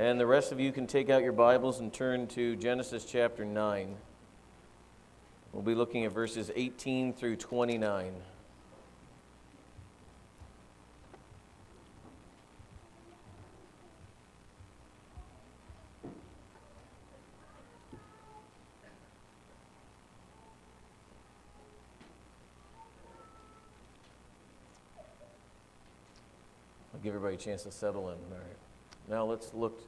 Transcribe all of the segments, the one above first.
And the rest of you can take out your Bibles and turn to Genesis chapter 9. We'll be looking at verses 18 through 29. I'll give everybody a chance to settle in. All right. Now let's look.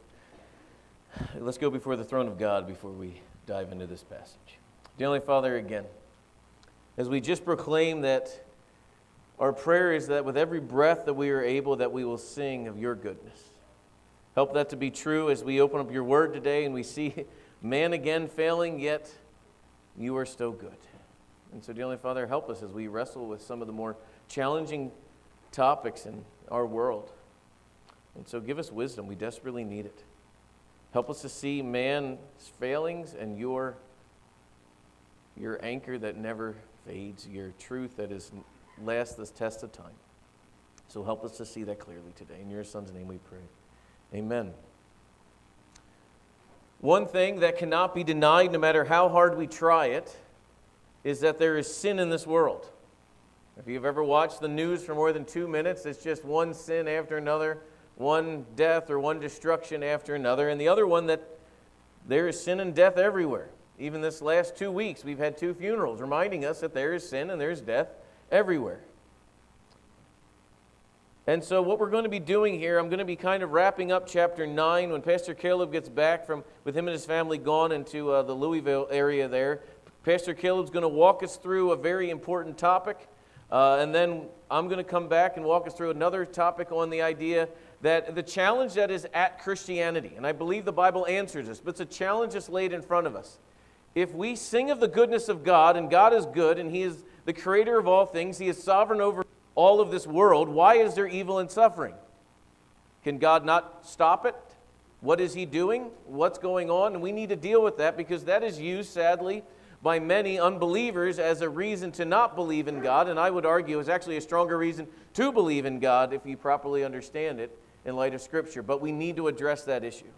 Let's go before the throne of God before we dive into this passage. Dear Heavenly Father, again, as we just proclaim that our prayer is that with every breath that we are able, that we will sing of your goodness. Help that to be true as we open up your word today and we see man again failing, yet you are still good. And so, dear Heavenly Father, help us as we wrestle with some of the more challenging topics in our world. And so, give us wisdom. We desperately need it. Help us to see man's failings and your, your anchor that never fades, your truth that is lasts this test of time. So help us to see that clearly today. In your son's name we pray. Amen. One thing that cannot be denied, no matter how hard we try it, is that there is sin in this world. If you've ever watched the news for more than two minutes, it's just one sin after another one death or one destruction after another, and the other one that there is sin and death everywhere. Even this last two weeks, we've had two funerals reminding us that there is sin and there's death everywhere. And so, what we're going to be doing here, I'm going to be kind of wrapping up chapter 9 when Pastor Caleb gets back from, with him and his family gone into uh, the Louisville area there. Pastor Caleb's going to walk us through a very important topic. Uh, and then I'm going to come back and walk us through another topic on the idea that the challenge that is at Christianity, and I believe the Bible answers this, but it's a challenge that's laid in front of us. If we sing of the goodness of God, and God is good, and He is the creator of all things, He is sovereign over all of this world, why is there evil and suffering? Can God not stop it? What is He doing? What's going on? And we need to deal with that because that is used, sadly, by many unbelievers as a reason to not believe in God, and I would argue is actually a stronger reason to believe in God if you properly understand it in light of Scripture. But we need to address that issue.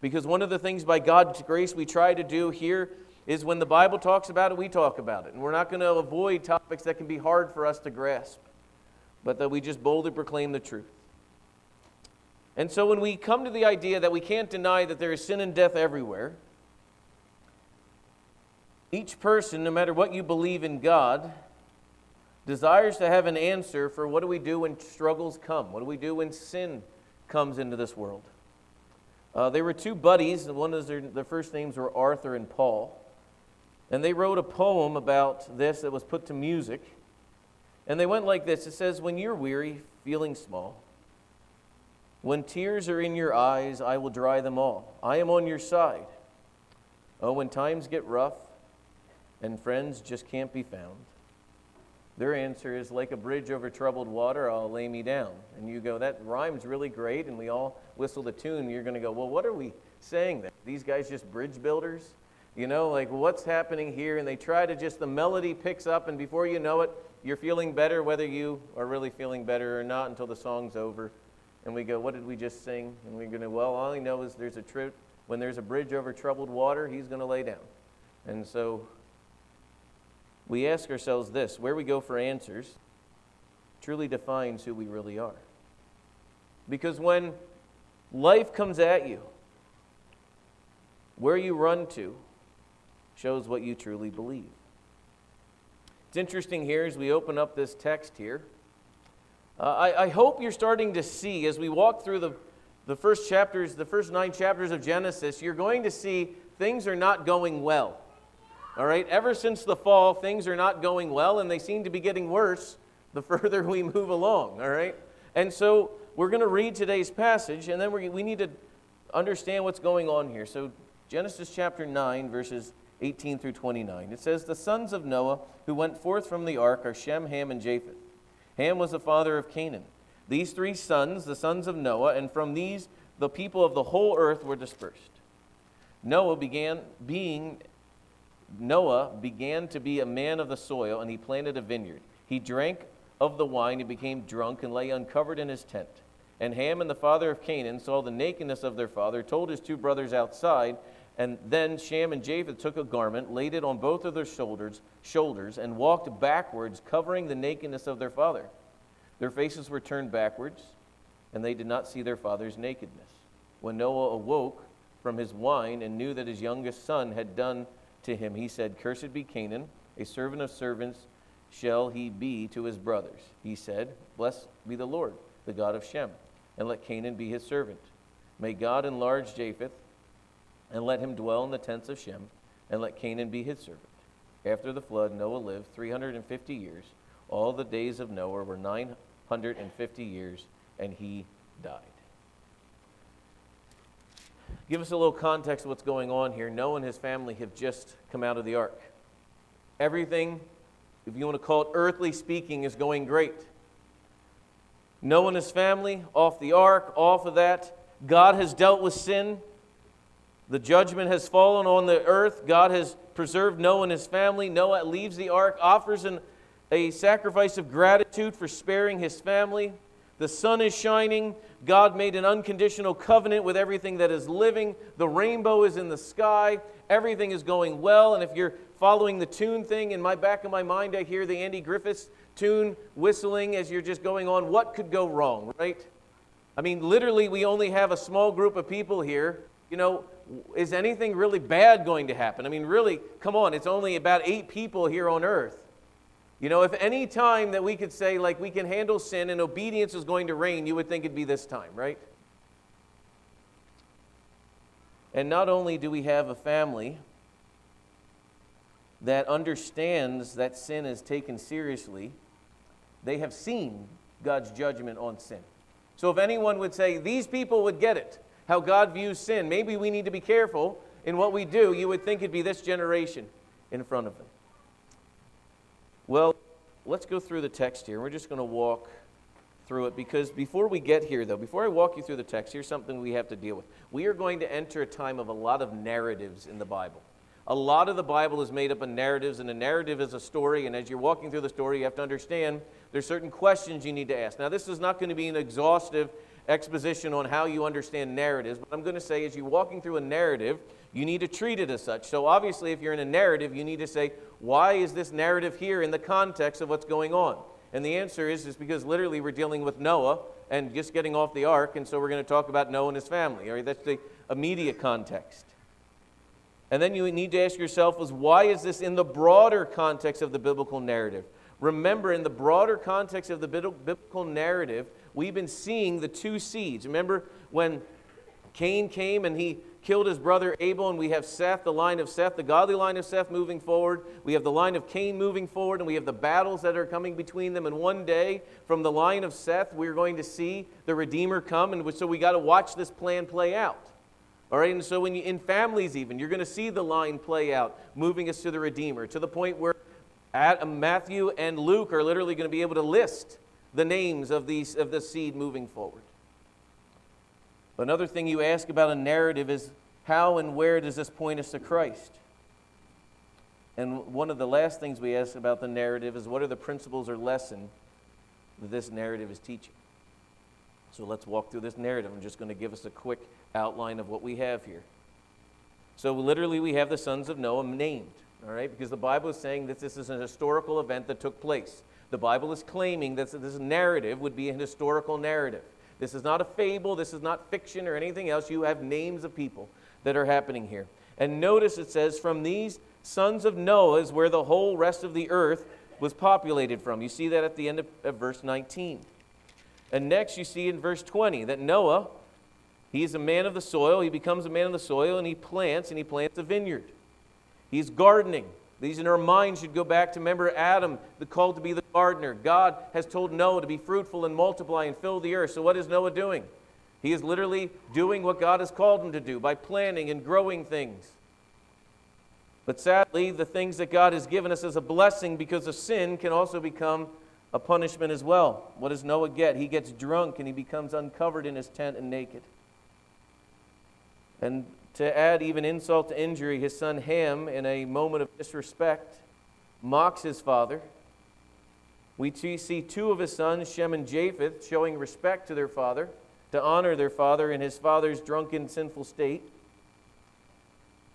Because one of the things by God's grace we try to do here is when the Bible talks about it, we talk about it. And we're not going to avoid topics that can be hard for us to grasp, but that we just boldly proclaim the truth. And so when we come to the idea that we can't deny that there is sin and death everywhere, each person, no matter what you believe in God, desires to have an answer for what do we do when struggles come? What do we do when sin comes into this world? Uh, they were two buddies. One of their, their first names were Arthur and Paul. And they wrote a poem about this that was put to music. And they went like this It says, When you're weary, feeling small, when tears are in your eyes, I will dry them all. I am on your side. Oh, when times get rough and friends just can't be found, their answer is, like a bridge over troubled water, I'll lay me down. And you go, that rhymes really great, and we all whistle the tune. You're going to go, well, what are we saying there? These guys just bridge builders? You know, like what's happening here? And they try to just, the melody picks up, and before you know it, you're feeling better, whether you are really feeling better or not, until the song's over. And we go, what did we just sing? And we're going to, well, all I know is there's a trip, when there's a bridge over troubled water, he's going to lay down. And so we ask ourselves this where we go for answers truly defines who we really are. Because when life comes at you, where you run to shows what you truly believe. It's interesting here as we open up this text here. Uh, I, I hope you're starting to see as we walk through the, the first chapters, the first nine chapters of Genesis, you're going to see things are not going well. All right, ever since the fall, things are not going well, and they seem to be getting worse the further we move along. All right, and so we're going to read today's passage, and then we we need to understand what's going on here. So, Genesis chapter 9, verses 18 through 29. It says, The sons of Noah who went forth from the ark are Shem, Ham, and Japheth. Ham was the father of Canaan. These three sons, the sons of Noah, and from these the people of the whole earth were dispersed. Noah began being Noah began to be a man of the soil, and he planted a vineyard. He drank of the wine and became drunk and lay uncovered in his tent. And Ham and the father of Canaan saw the nakedness of their father, told his two brothers outside, and then Shem and Japheth took a garment, laid it on both of their shoulders, shoulders, and walked backwards, covering the nakedness of their father. Their faces were turned backwards, and they did not see their father's nakedness. When Noah awoke from his wine and knew that his youngest son had done to him, he said, Cursed be Canaan, a servant of servants shall he be to his brothers. He said, Blessed be the Lord, the God of Shem, and let Canaan be his servant. May God enlarge Japheth and let him dwell in the tents of Shem, and let Canaan be his servant. After the flood, Noah lived 350 years. All the days of Noah were 950 years, and he died. Give us a little context of what's going on here. Noah and his family have just come out of the ark. Everything, if you want to call it earthly speaking, is going great. Noah and his family off the ark, off of that. God has dealt with sin. The judgment has fallen on the earth. God has preserved Noah and his family. Noah leaves the ark, offers an, a sacrifice of gratitude for sparing his family. The sun is shining. God made an unconditional covenant with everything that is living. The rainbow is in the sky. Everything is going well. And if you're following the tune thing, in my back of my mind, I hear the Andy Griffith's tune whistling as you're just going on. What could go wrong, right? I mean, literally, we only have a small group of people here. You know, is anything really bad going to happen? I mean, really, come on, it's only about eight people here on earth. You know, if any time that we could say, like, we can handle sin and obedience is going to reign, you would think it'd be this time, right? And not only do we have a family that understands that sin is taken seriously, they have seen God's judgment on sin. So if anyone would say, these people would get it, how God views sin. Maybe we need to be careful in what we do. You would think it'd be this generation in front of them. Well, let's go through the text here. We're just going to walk through it because before we get here, though, before I walk you through the text, here's something we have to deal with. We are going to enter a time of a lot of narratives in the Bible. A lot of the Bible is made up of narratives, and a narrative is a story. And as you're walking through the story, you have to understand there's certain questions you need to ask. Now, this is not going to be an exhaustive exposition on how you understand narratives. but I'm going to say is, you're walking through a narrative, you need to treat it as such. So, obviously, if you're in a narrative, you need to say, why is this narrative here in the context of what's going on? And the answer is, is because literally we're dealing with Noah and just getting off the ark, and so we're going to talk about Noah and his family. All right, that's the immediate context. And then you need to ask yourself is why is this in the broader context of the biblical narrative? Remember, in the broader context of the biblical narrative, we've been seeing the two seeds. Remember when Cain came and he killed his brother Abel, and we have Seth, the line of Seth, the godly line of Seth moving forward. We have the line of Cain moving forward, and we have the battles that are coming between them. And one day, from the line of Seth, we're going to see the Redeemer come, and so we got to watch this plan play out. All right, and so when you, in families, even, you're going to see the line play out, moving us to the Redeemer, to the point where uh, Matthew and Luke are literally going to be able to list the names of, these, of the seed moving forward. Another thing you ask about a narrative is how and where does this point us to Christ? And one of the last things we ask about the narrative is what are the principles or lesson that this narrative is teaching? So let's walk through this narrative. I'm just going to give us a quick outline of what we have here. So literally, we have the sons of Noah named, all right, because the Bible is saying that this is an historical event that took place. The Bible is claiming that this narrative would be an historical narrative. This is not a fable, this is not fiction or anything else. You have names of people that are happening here. And notice it says, From these sons of Noah is where the whole rest of the earth was populated from. You see that at the end of, of verse 19. And next, you see in verse 20 that Noah, he's a man of the soil. He becomes a man of the soil and he plants, and he plants a vineyard. He's gardening. These in our minds should go back to remember Adam, the call to be the gardener. God has told Noah to be fruitful and multiply and fill the earth. So what is Noah doing? He is literally doing what God has called him to do by planting and growing things. But sadly, the things that God has given us as a blessing because of sin can also become a punishment as well. What does Noah get? He gets drunk and he becomes uncovered in his tent and naked. And to add even insult to injury, his son Ham, in a moment of disrespect, mocks his father. We see two of his sons, Shem and Japheth, showing respect to their father. to honor their father in his father's drunken, sinful state.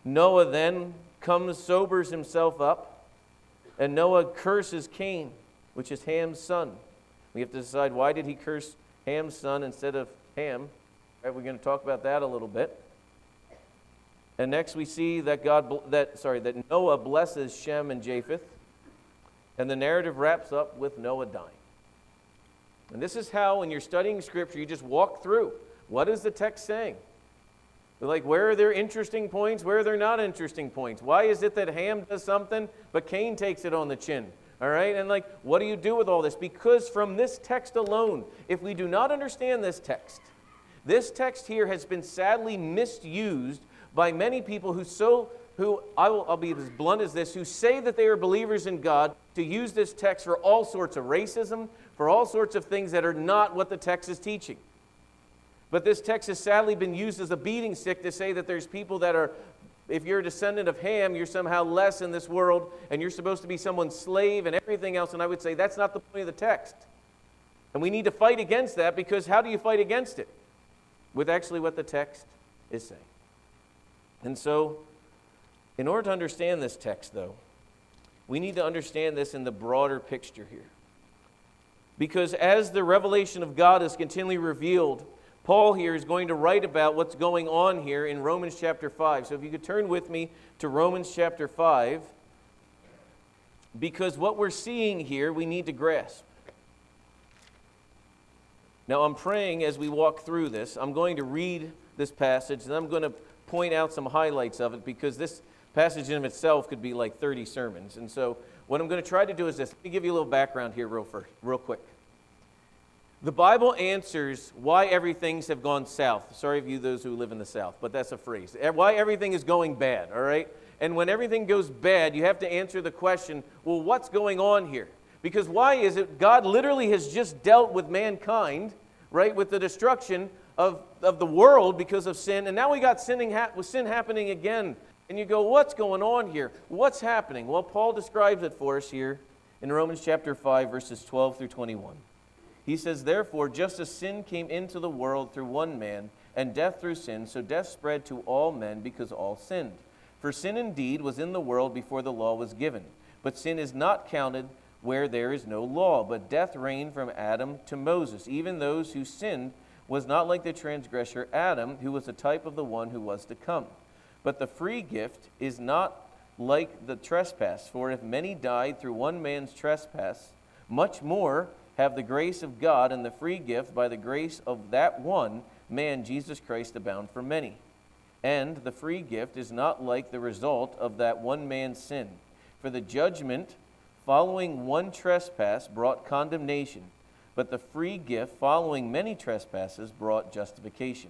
Noah then comes, sobers himself up, and Noah curses Cain, which is Ham's son. We have to decide why did he curse Ham's son instead of Ham. Right, we're going to talk about that a little bit. And next we see that God that sorry that Noah blesses Shem and Japheth, and the narrative wraps up with Noah dying. And this is how, when you're studying Scripture, you just walk through. What is the text saying? Like, where are there interesting points? Where are there not interesting points? Why is it that Ham does something, but Cain takes it on the chin? All right? And, like, what do you do with all this? Because from this text alone, if we do not understand this text, this text here has been sadly misused by many people who so who I will I'll be as blunt as this, who say that they are believers in God to use this text for all sorts of racism, for all sorts of things that are not what the text is teaching. But this text has sadly been used as a beating stick to say that there's people that are, if you're a descendant of Ham, you're somehow less in this world and you're supposed to be someone's slave and everything else. And I would say that's not the point of the text. And we need to fight against that because how do you fight against it? With actually what the text is saying. And so, in order to understand this text, though, we need to understand this in the broader picture here. Because as the revelation of God is continually revealed, Paul here is going to write about what's going on here in Romans chapter 5. So if you could turn with me to Romans chapter 5, because what we're seeing here we need to grasp. Now, I'm praying as we walk through this, I'm going to read this passage and I'm going to point out some highlights of it because this passage in itself could be like 30 sermons. And so, what I'm going to try to do is this. Let me give you a little background here, real, first, real quick. The Bible answers why everything's have gone south. Sorry of you, those who live in the South, but that's a phrase. Why everything is going bad, all right? And when everything goes bad, you have to answer the question well, what's going on here? Because why is it God literally has just dealt with mankind, right, with the destruction of, of the world because of sin, and now we got sinning ha- sin happening again. And you go, what's going on here? What's happening? Well, Paul describes it for us here in Romans chapter 5, verses 12 through 21. He says, Therefore, just as sin came into the world through one man, and death through sin, so death spread to all men because all sinned. For sin indeed was in the world before the law was given. But sin is not counted where there is no law. But death reigned from Adam to Moses. Even those who sinned was not like the transgressor Adam, who was a type of the one who was to come. But the free gift is not like the trespass. For if many died through one man's trespass, much more have the grace of God and the free gift by the grace of that one man, Jesus Christ, abound for many. And the free gift is not like the result of that one man's sin. For the judgment following one trespass brought condemnation, but the free gift following many trespasses brought justification.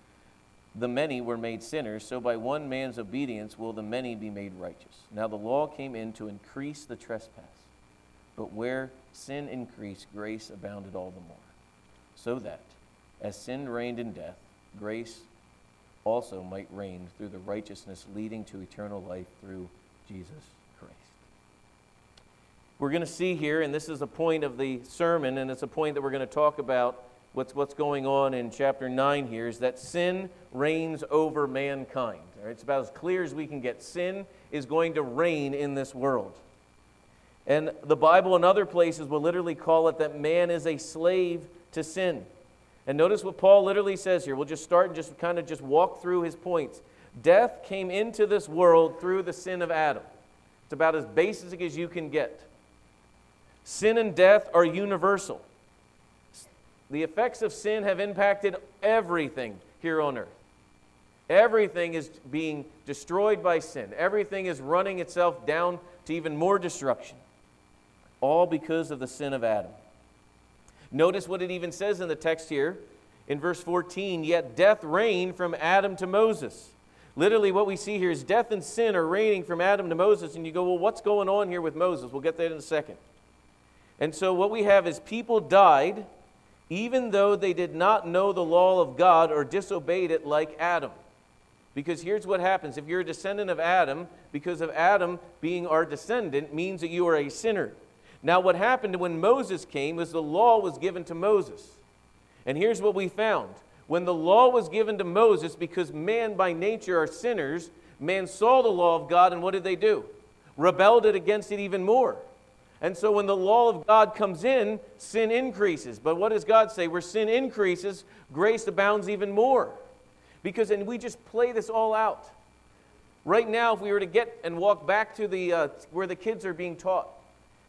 the many were made sinners, so by one man's obedience will the many be made righteous. Now the law came in to increase the trespass, but where sin increased, grace abounded all the more. So that, as sin reigned in death, grace also might reign through the righteousness leading to eternal life through Jesus Christ. We're going to see here, and this is a point of the sermon, and it's a point that we're going to talk about what's, what's going on in chapter 9 here, is that sin reigns over mankind. Right? It's about as clear as we can get. Sin is going to reign in this world. And the Bible and other places will literally call it that man is a slave to sin. And notice what Paul literally says here. We'll just start and just kind of just walk through his points. Death came into this world through the sin of Adam. It's about as basic as you can get. Sin and death are universal. The effects of sin have impacted everything here on earth. Everything is being destroyed by sin. Everything is running itself down to even more destruction. All because of the sin of Adam. Notice what it even says in the text here in verse 14 Yet death reigned from Adam to Moses. Literally, what we see here is death and sin are reigning from Adam to Moses, and you go, well, what's going on here with Moses? We'll get that in a second. And so, what we have is people died even though they did not know the law of God or disobeyed it like Adam. Because here's what happens if you're a descendant of Adam, because of Adam being our descendant, means that you are a sinner. Now, what happened when Moses came is the law was given to Moses. And here's what we found when the law was given to Moses, because man by nature are sinners, man saw the law of God, and what did they do? Rebelled it against it even more. And so when the law of God comes in, sin increases. But what does God say? Where sin increases, grace abounds even more. Because, and we just play this all out. Right now, if we were to get and walk back to the, uh, where the kids are being taught,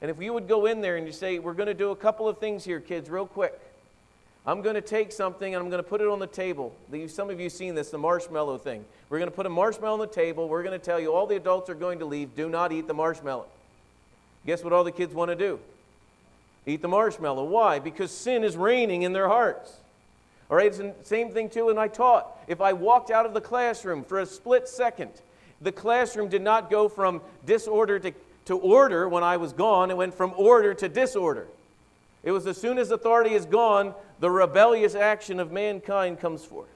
and if you would go in there and you say, We're going to do a couple of things here, kids, real quick. I'm going to take something and I'm going to put it on the table. Some of you have seen this, the marshmallow thing. We're going to put a marshmallow on the table. We're going to tell you all the adults are going to leave. Do not eat the marshmallow. Guess what all the kids want to do? Eat the marshmallow. Why? Because sin is reigning in their hearts. All right, it's the same thing too and I taught. If I walked out of the classroom for a split second, the classroom did not go from disorder to, to order when I was gone. It went from order to disorder. It was as soon as authority is gone, the rebellious action of mankind comes forth.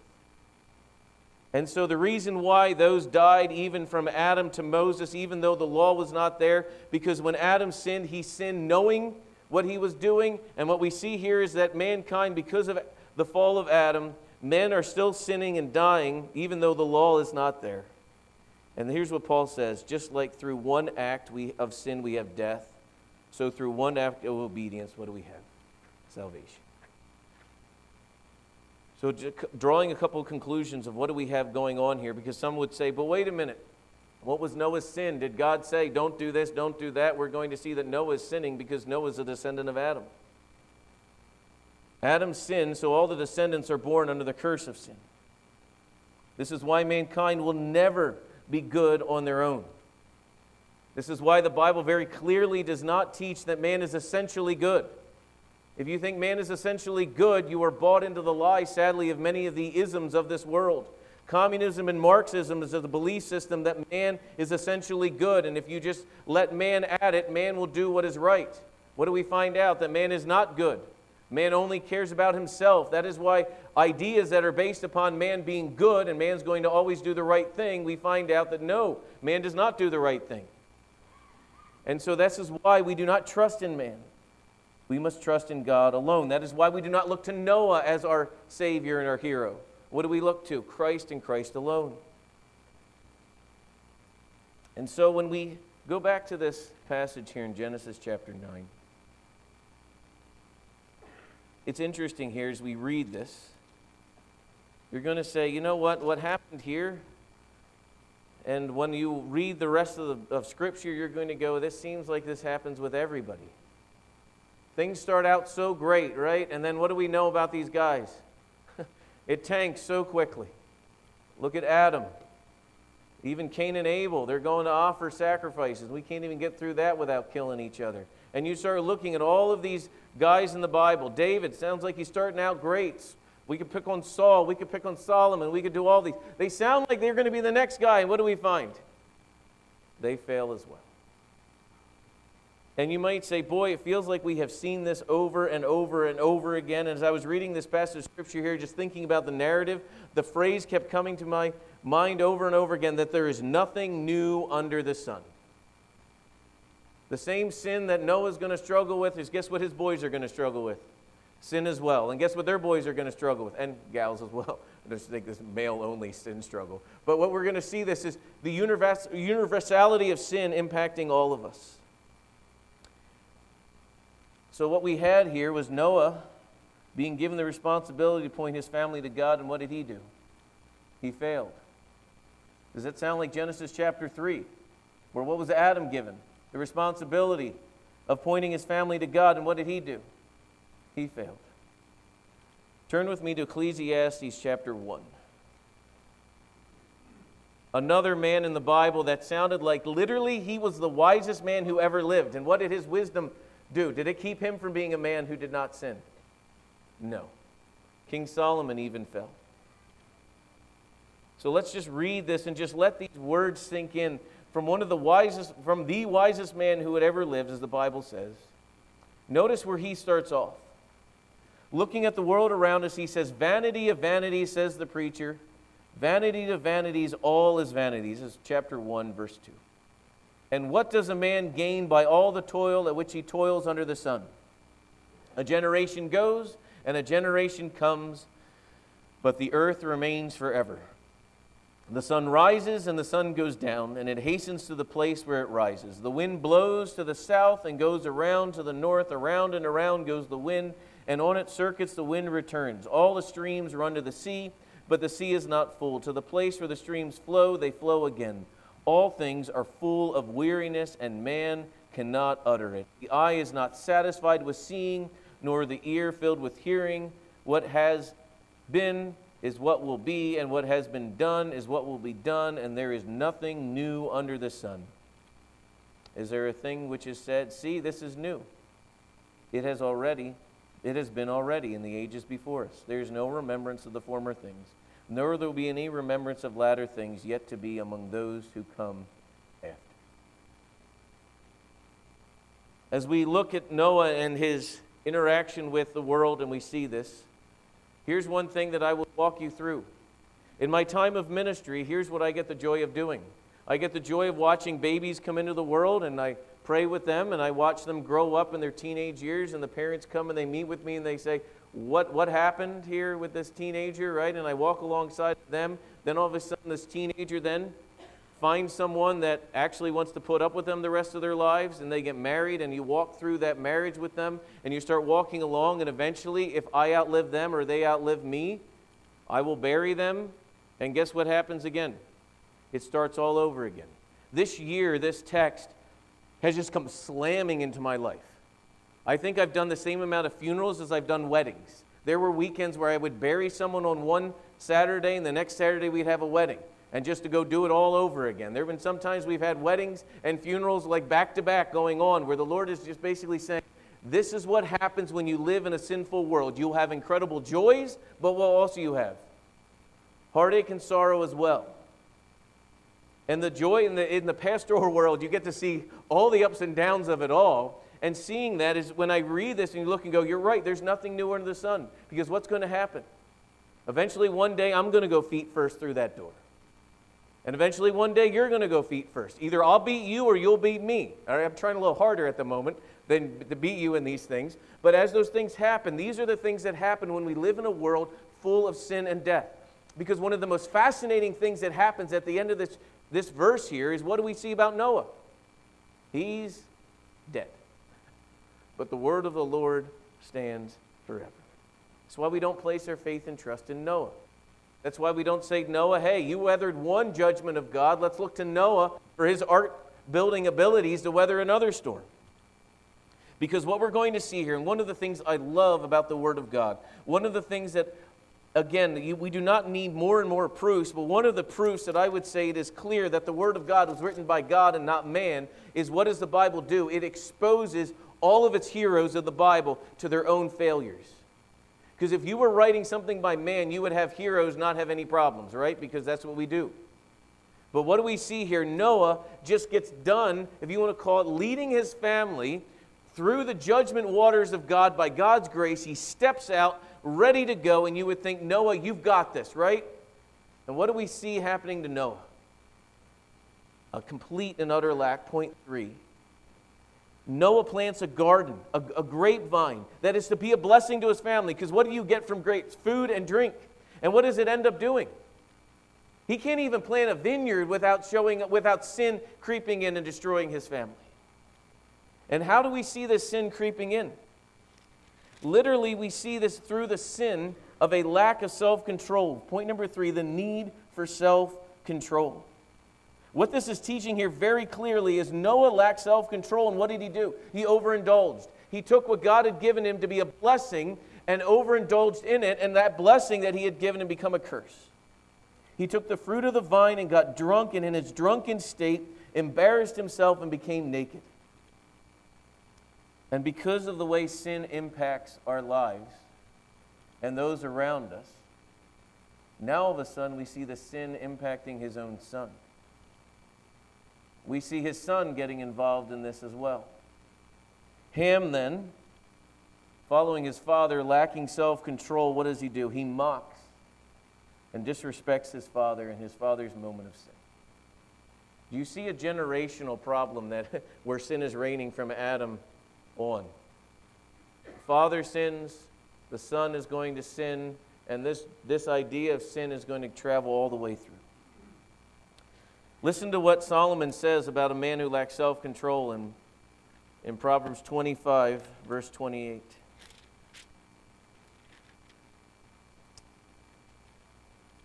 And so, the reason why those died, even from Adam to Moses, even though the law was not there, because when Adam sinned, he sinned knowing what he was doing. And what we see here is that mankind, because of the fall of Adam, men are still sinning and dying, even though the law is not there. And here's what Paul says just like through one act we, of sin we have death, so through one act of obedience, what do we have? Salvation. So, drawing a couple of conclusions of what do we have going on here, because some would say, but wait a minute. What was Noah's sin? Did God say, don't do this, don't do that? We're going to see that Noah is sinning because Noah is a descendant of Adam. Adam sinned, so all the descendants are born under the curse of sin. This is why mankind will never be good on their own. This is why the Bible very clearly does not teach that man is essentially good. If you think man is essentially good, you are bought into the lie, sadly, of many of the isms of this world. Communism and Marxism is a belief system that man is essentially good, and if you just let man at it, man will do what is right. What do we find out? That man is not good. Man only cares about himself. That is why ideas that are based upon man being good and man's going to always do the right thing, we find out that no, man does not do the right thing. And so this is why we do not trust in man. We must trust in God alone. That is why we do not look to Noah as our Savior and our hero. What do we look to? Christ and Christ alone. And so when we go back to this passage here in Genesis chapter 9, it's interesting here as we read this. You're going to say, you know what? What happened here? And when you read the rest of, the, of Scripture, you're going to go, this seems like this happens with everybody. Things start out so great, right? And then what do we know about these guys? it tanks so quickly. Look at Adam. Even Cain and Abel, they're going to offer sacrifices. We can't even get through that without killing each other. And you start looking at all of these guys in the Bible. David sounds like he's starting out great. We could pick on Saul. We could pick on Solomon. We could do all these. They sound like they're going to be the next guy. And what do we find? They fail as well. And you might say, boy, it feels like we have seen this over and over and over again. And as I was reading this passage of scripture here, just thinking about the narrative, the phrase kept coming to my mind over and over again that there is nothing new under the sun. The same sin that Noah's going to struggle with is guess what his boys are going to struggle with? Sin as well. And guess what their boys are going to struggle with? And gals as well. I just think this male only sin struggle. But what we're going to see this is the universality of sin impacting all of us. So, what we had here was Noah being given the responsibility to point his family to God, and what did he do? He failed. Does that sound like Genesis chapter 3? Where what was Adam given? The responsibility of pointing his family to God, and what did he do? He failed. Turn with me to Ecclesiastes chapter 1. Another man in the Bible that sounded like literally he was the wisest man who ever lived. And what did his wisdom do? Did it keep him from being a man who did not sin? No. King Solomon even fell. So let's just read this and just let these words sink in from one of the wisest, from the wisest man who had ever lived, as the Bible says. Notice where he starts off. Looking at the world around us, he says, Vanity of vanities, says the preacher. Vanity of vanities, all is vanity. This is chapter 1, verse 2. And what does a man gain by all the toil at which he toils under the sun? A generation goes and a generation comes, but the earth remains forever. The sun rises and the sun goes down, and it hastens to the place where it rises. The wind blows to the south and goes around to the north. Around and around goes the wind, and on its circuits the wind returns. All the streams run to the sea, but the sea is not full. To the place where the streams flow, they flow again. All things are full of weariness, and man cannot utter it. The eye is not satisfied with seeing, nor the ear filled with hearing. What has been is what will be, and what has been done is what will be done, and there is nothing new under the sun. Is there a thing which is said, See, this is new? It has already, it has been already in the ages before us. There is no remembrance of the former things, nor there will be any remembrance of latter things yet to be among those who come after. As we look at Noah and his interaction with the world and we see this, Here's one thing that I will walk you through. In my time of ministry, here's what I get the joy of doing I get the joy of watching babies come into the world, and I pray with them, and I watch them grow up in their teenage years, and the parents come and they meet with me and they say, what, what happened here with this teenager, right? And I walk alongside them. Then all of a sudden, this teenager then finds someone that actually wants to put up with them the rest of their lives and they get married and you walk through that marriage with them and you start walking along and eventually if i outlive them or they outlive me i will bury them and guess what happens again it starts all over again this year this text has just come slamming into my life i think i've done the same amount of funerals as i've done weddings there were weekends where i would bury someone on one saturday and the next saturday we'd have a wedding and just to go do it all over again. There have been sometimes we've had weddings and funerals like back to back going on where the Lord is just basically saying, This is what happens when you live in a sinful world. You'll have incredible joys, but what also you have? Heartache and sorrow as well. And the joy in the, in the pastoral world, you get to see all the ups and downs of it all. And seeing that is when I read this and you look and go, You're right, there's nothing new under the sun. Because what's going to happen? Eventually, one day, I'm going to go feet first through that door. And eventually, one day, you're going to go feet first. Either I'll beat you or you'll beat me. All right, I'm trying a little harder at the moment than to beat you in these things. But as those things happen, these are the things that happen when we live in a world full of sin and death. Because one of the most fascinating things that happens at the end of this, this verse here is what do we see about Noah? He's dead. But the word of the Lord stands forever. That's why we don't place our faith and trust in Noah. That's why we don't say, Noah, hey, you weathered one judgment of God. Let's look to Noah for his ark building abilities to weather another storm. Because what we're going to see here, and one of the things I love about the Word of God, one of the things that, again, we do not need more and more proofs, but one of the proofs that I would say it is clear that the Word of God was written by God and not man is what does the Bible do? It exposes all of its heroes of the Bible to their own failures. Because if you were writing something by man, you would have heroes not have any problems, right? Because that's what we do. But what do we see here? Noah just gets done, if you want to call it, leading his family through the judgment waters of God by God's grace. He steps out, ready to go, and you would think, Noah, you've got this, right? And what do we see happening to Noah? A complete and utter lack. Point three Noah plants a garden, a, a grapevine that is to be a blessing to his family. Because what do you get from grapes? Food and drink. And what does it end up doing? He can't even plant a vineyard without showing without sin creeping in and destroying his family. And how do we see this sin creeping in? Literally, we see this through the sin of a lack of self control. Point number three the need for self control. What this is teaching here very clearly is Noah lacked self control, and what did he do? He overindulged. He took what God had given him to be a blessing and overindulged in it, and that blessing that he had given him become a curse. He took the fruit of the vine and got drunk, and in his drunken state, embarrassed himself and became naked. And because of the way sin impacts our lives and those around us, Now, all of a sudden, we see the sin impacting his own son. We see his son getting involved in this as well. Ham, then, following his father, lacking self control, what does he do? He mocks and disrespects his father in his father's moment of sin. Do you see a generational problem that where sin is reigning from Adam on? Father sins, the son is going to sin, and this, this idea of sin is going to travel all the way through. Listen to what Solomon says about a man who lacks self control in, in Proverbs 25, verse 28.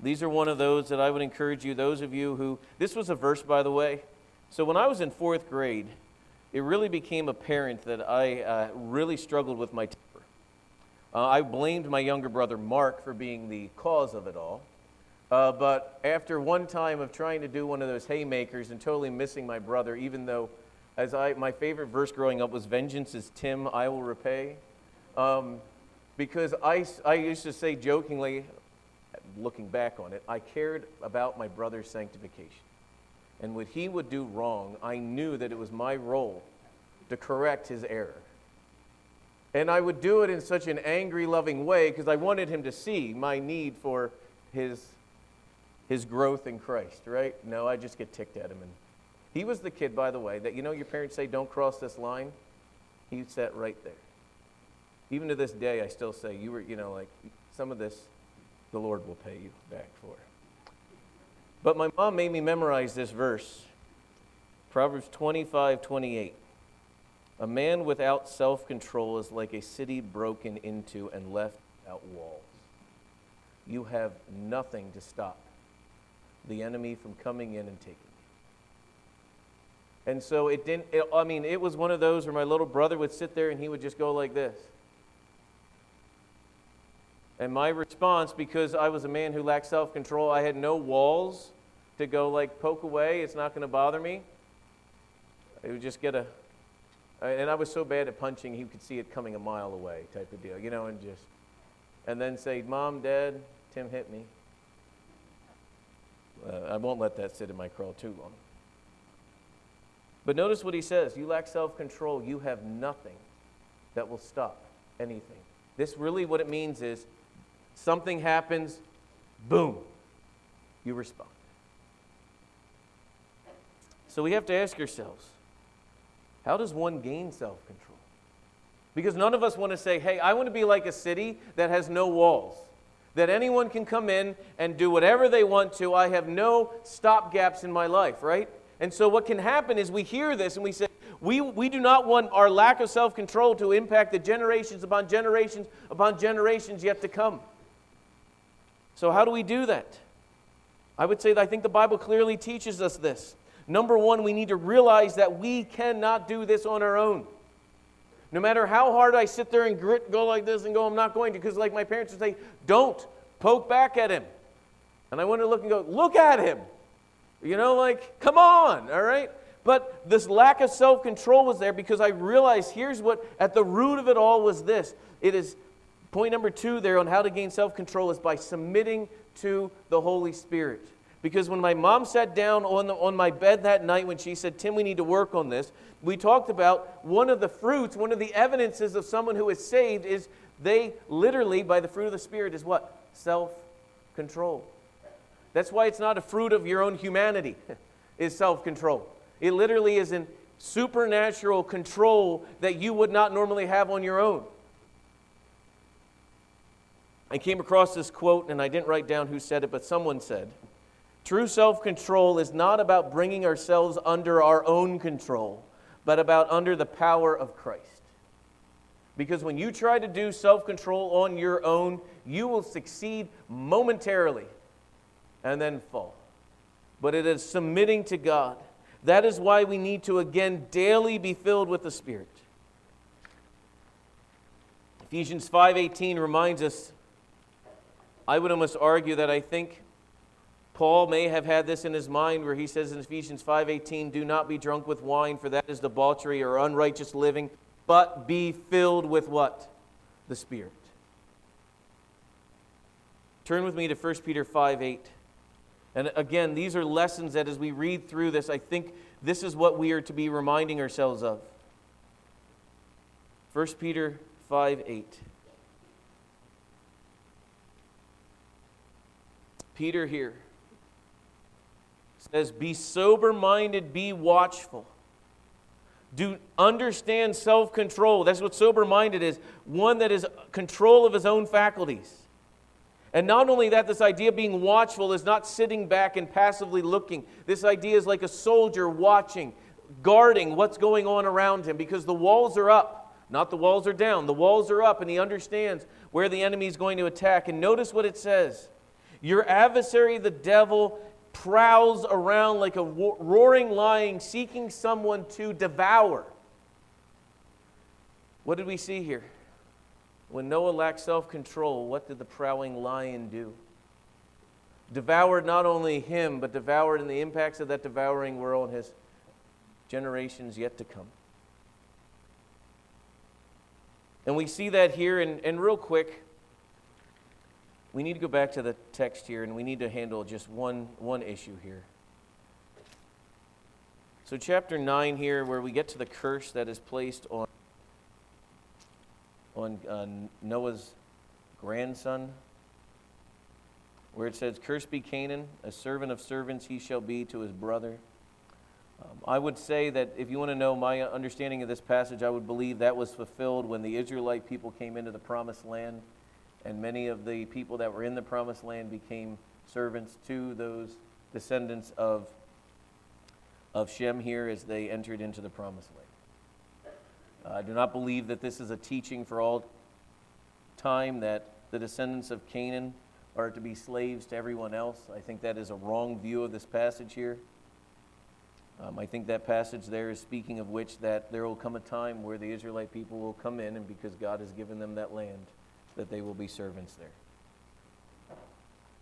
These are one of those that I would encourage you, those of you who, this was a verse, by the way. So when I was in fourth grade, it really became apparent that I uh, really struggled with my temper. Uh, I blamed my younger brother Mark for being the cause of it all. Uh, but after one time of trying to do one of those haymakers and totally missing my brother, even though as I, my favorite verse growing up was vengeance is Tim, I will repay. Um, because I, I used to say jokingly, looking back on it, I cared about my brother's sanctification. And what he would do wrong, I knew that it was my role to correct his error. And I would do it in such an angry, loving way because I wanted him to see my need for his, his growth in Christ, right? No, I just get ticked at him. And he was the kid, by the way, that you know your parents say, don't cross this line? He sat right there. Even to this day, I still say, you were, you know, like some of this the Lord will pay you back for. But my mom made me memorize this verse Proverbs 25 28. A man without self control is like a city broken into and left without walls. You have nothing to stop the enemy from coming in and taking me. And so it didn't, it, I mean, it was one of those where my little brother would sit there and he would just go like this. And my response, because I was a man who lacked self control, I had no walls to go like poke away. It's not going to bother me. It would just get a. And I was so bad at punching, he could see it coming a mile away, type of deal, you know, and just. And then say, Mom, Dad, Tim hit me. Uh, I won't let that sit in my crawl too long. But notice what he says you lack self control, you have nothing that will stop anything. This really what it means is Something happens, boom, you respond. So we have to ask ourselves how does one gain self control? Because none of us want to say, hey, I want to be like a city that has no walls, that anyone can come in and do whatever they want to. I have no stop gaps in my life, right? And so what can happen is we hear this and we say, we, we do not want our lack of self control to impact the generations upon generations upon generations yet to come. So, how do we do that? I would say that I think the Bible clearly teaches us this. Number one, we need to realize that we cannot do this on our own. No matter how hard I sit there and grit, go like this and go, I'm not going to, because like my parents would say, don't poke back at him. And I want to look and go, look at him. You know, like, come on, all right? But this lack of self control was there because I realized here's what, at the root of it all was this it is Point number two there on how to gain self control is by submitting to the Holy Spirit. Because when my mom sat down on, the, on my bed that night when she said, Tim, we need to work on this, we talked about one of the fruits, one of the evidences of someone who is saved is they literally, by the fruit of the Spirit, is what? Self control. That's why it's not a fruit of your own humanity, is self control. It literally is in supernatural control that you would not normally have on your own. I came across this quote, and I didn't write down who said it, but someone said, True self control is not about bringing ourselves under our own control, but about under the power of Christ. Because when you try to do self control on your own, you will succeed momentarily and then fall. But it is submitting to God. That is why we need to again daily be filled with the Spirit. Ephesians 5:18 reminds us I would almost argue that I think Paul may have had this in his mind where he says in Ephesians 5:18, "Do not be drunk with wine, for that is debauchery or unrighteous living, but be filled with what? The Spirit." Turn with me to 1 Peter 5 8. And again, these are lessons that as we read through this, I think this is what we are to be reminding ourselves of. 1 Peter 5 8. Peter here says, Be sober minded, be watchful. Do understand self control. That's what sober minded is one that is control of his own faculties. And not only that, this idea of being watchful is not sitting back and passively looking. This idea is like a soldier watching, guarding what's going on around him because the walls are up, not the walls are down. The walls are up, and he understands where the enemy is going to attack. And notice what it says Your adversary, the devil, prowls around like a roaring lion seeking someone to devour. What did we see here? When Noah lacked self control, what did the prowling lion do? Devoured not only him, but devoured, in the impacts of that devouring world his generations yet to come. And we see that here, and, and real quick, we need to go back to the text here, and we need to handle just one, one issue here. So, chapter 9 here, where we get to the curse that is placed on on uh, Noah's grandson, where it says, Cursed be Canaan, a servant of servants he shall be to his brother. Um, I would say that if you want to know my understanding of this passage, I would believe that was fulfilled when the Israelite people came into the promised land, and many of the people that were in the promised land became servants to those descendants of, of Shem here as they entered into the promised land. I do not believe that this is a teaching for all time that the descendants of Canaan are to be slaves to everyone else. I think that is a wrong view of this passage here. Um, I think that passage there is speaking of which that there will come a time where the Israelite people will come in, and because God has given them that land, that they will be servants there.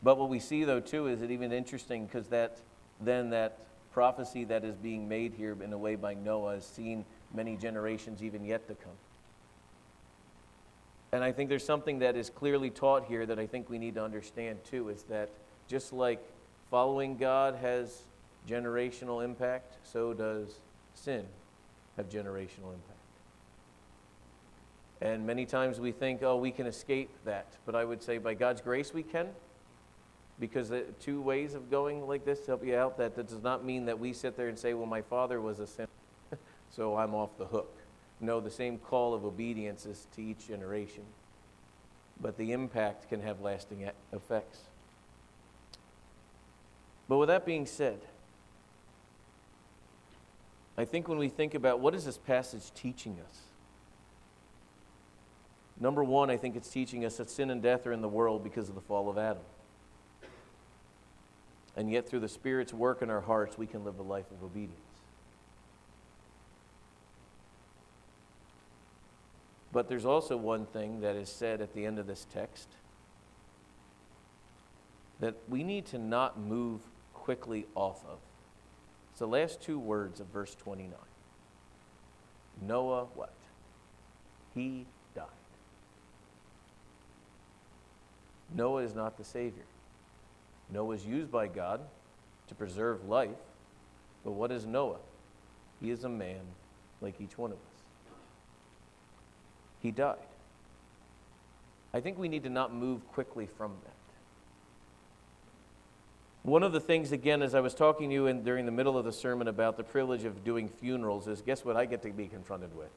But what we see, though, too, is it even interesting because that then that prophecy that is being made here in a way by Noah is seen many generations even yet to come. And I think there's something that is clearly taught here that I think we need to understand too is that just like following God has generational impact, so does sin have generational impact. And many times we think, oh, we can escape that. But I would say by God's grace we can. Because the two ways of going like this to help you out, that, that does not mean that we sit there and say, well, my father was a sinner so I'm off the hook. No, the same call of obedience is to each generation, but the impact can have lasting effects. But with that being said, I think when we think about what is this passage teaching us? Number one, I think it's teaching us that sin and death are in the world because of the fall of Adam. And yet, through the Spirit's work in our hearts, we can live a life of obedience. But there's also one thing that is said at the end of this text that we need to not move quickly off of. It's the last two words of verse 29. Noah, what? He died. Noah is not the Savior. Noah is used by God to preserve life. But what is Noah? He is a man like each one of us he died. I think we need to not move quickly from that. One of the things, again, as I was talking to you in, during the middle of the sermon about the privilege of doing funerals, is guess what I get to be confronted with?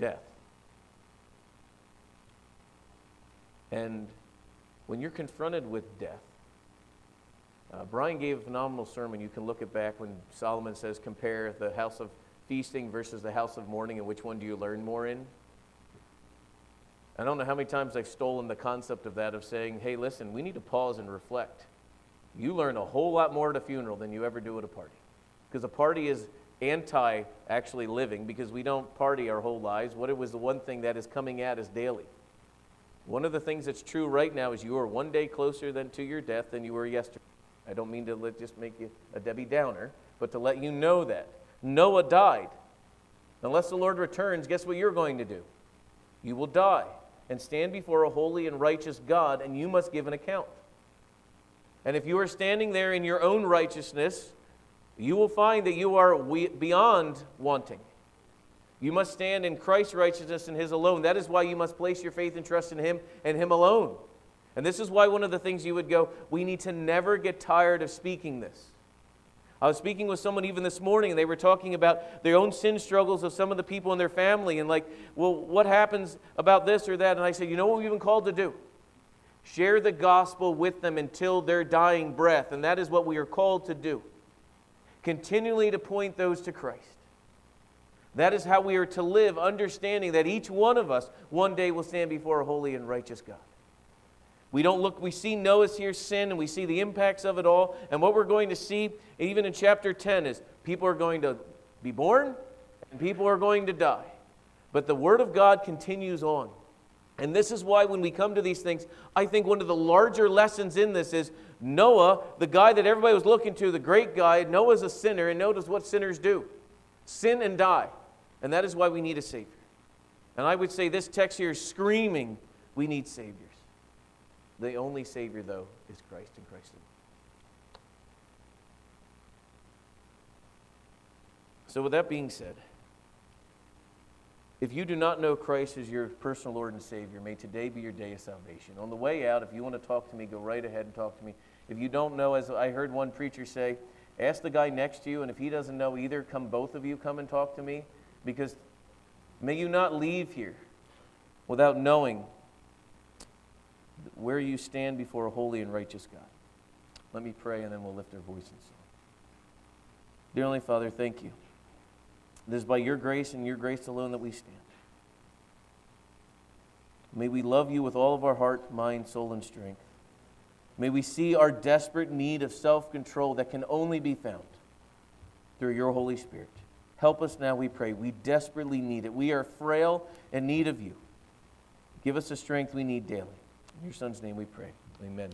Death. And when you're confronted with death, uh, Brian gave a phenomenal sermon. You can look it back when Solomon says, compare the house of feasting versus the house of mourning, and which one do you learn more in? I don't know how many times I've stolen the concept of that, of saying, hey, listen, we need to pause and reflect. You learn a whole lot more at a funeral than you ever do at a party. Because a party is anti actually living because we don't party our whole lives. What it was the one thing that is coming at us daily. One of the things that's true right now is you are one day closer than to your death than you were yesterday. I don't mean to let, just make you a Debbie Downer, but to let you know that. Noah died. Unless the Lord returns, guess what you're going to do? You will die. and stand before a holy and righteous God, and you must give an account. And if you are standing there in your own righteousness, you will find that you are beyond wanting. You must stand in Christ's righteousness and His alone. That is why you must place your faith and trust in Him and Him alone. And this is why one of the things you would go, we need to never get tired of speaking this. I was speaking with someone even this morning, and they were talking about their own sin struggles of some of the people in their family, and like, well, what happens about this or that? And I said, you know what we've been called to do? Share the gospel with them until their dying breath, and that is what we are called to do. Continually to point those to Christ. That is how we are to live, understanding that each one of us one day will stand before a holy and righteous God. We don't look, we see Noah's here sin and we see the impacts of it all. And what we're going to see, even in chapter 10, is people are going to be born and people are going to die. But the Word of God continues on. And this is why, when we come to these things, I think one of the larger lessons in this is Noah, the guy that everybody was looking to, the great guy, Noah's a sinner, and notice what sinners do sin and die. And that is why we need a Savior. And I would say this text here is screaming, we need Saviors. The only Savior, though, is Christ and Christ alone. So, with that being said, if you do not know Christ as your personal Lord and Savior, may today be your day of salvation. On the way out, if you want to talk to me, go right ahead and talk to me. If you don't know, as I heard one preacher say, ask the guy next to you, and if he doesn't know either, come both of you come and talk to me, because may you not leave here without knowing where you stand before a holy and righteous God. Let me pray and then we'll lift our voices. Dear Heavenly Father, thank you. It is by your grace and your grace alone that we stand. May we love you with all of our heart, mind, soul, and strength. May we see our desperate need of self control that can only be found through your Holy Spirit. Help us now, we pray. We desperately need it. We are frail and need of you. Give us the strength we need daily. In your Son's name we pray. Amen.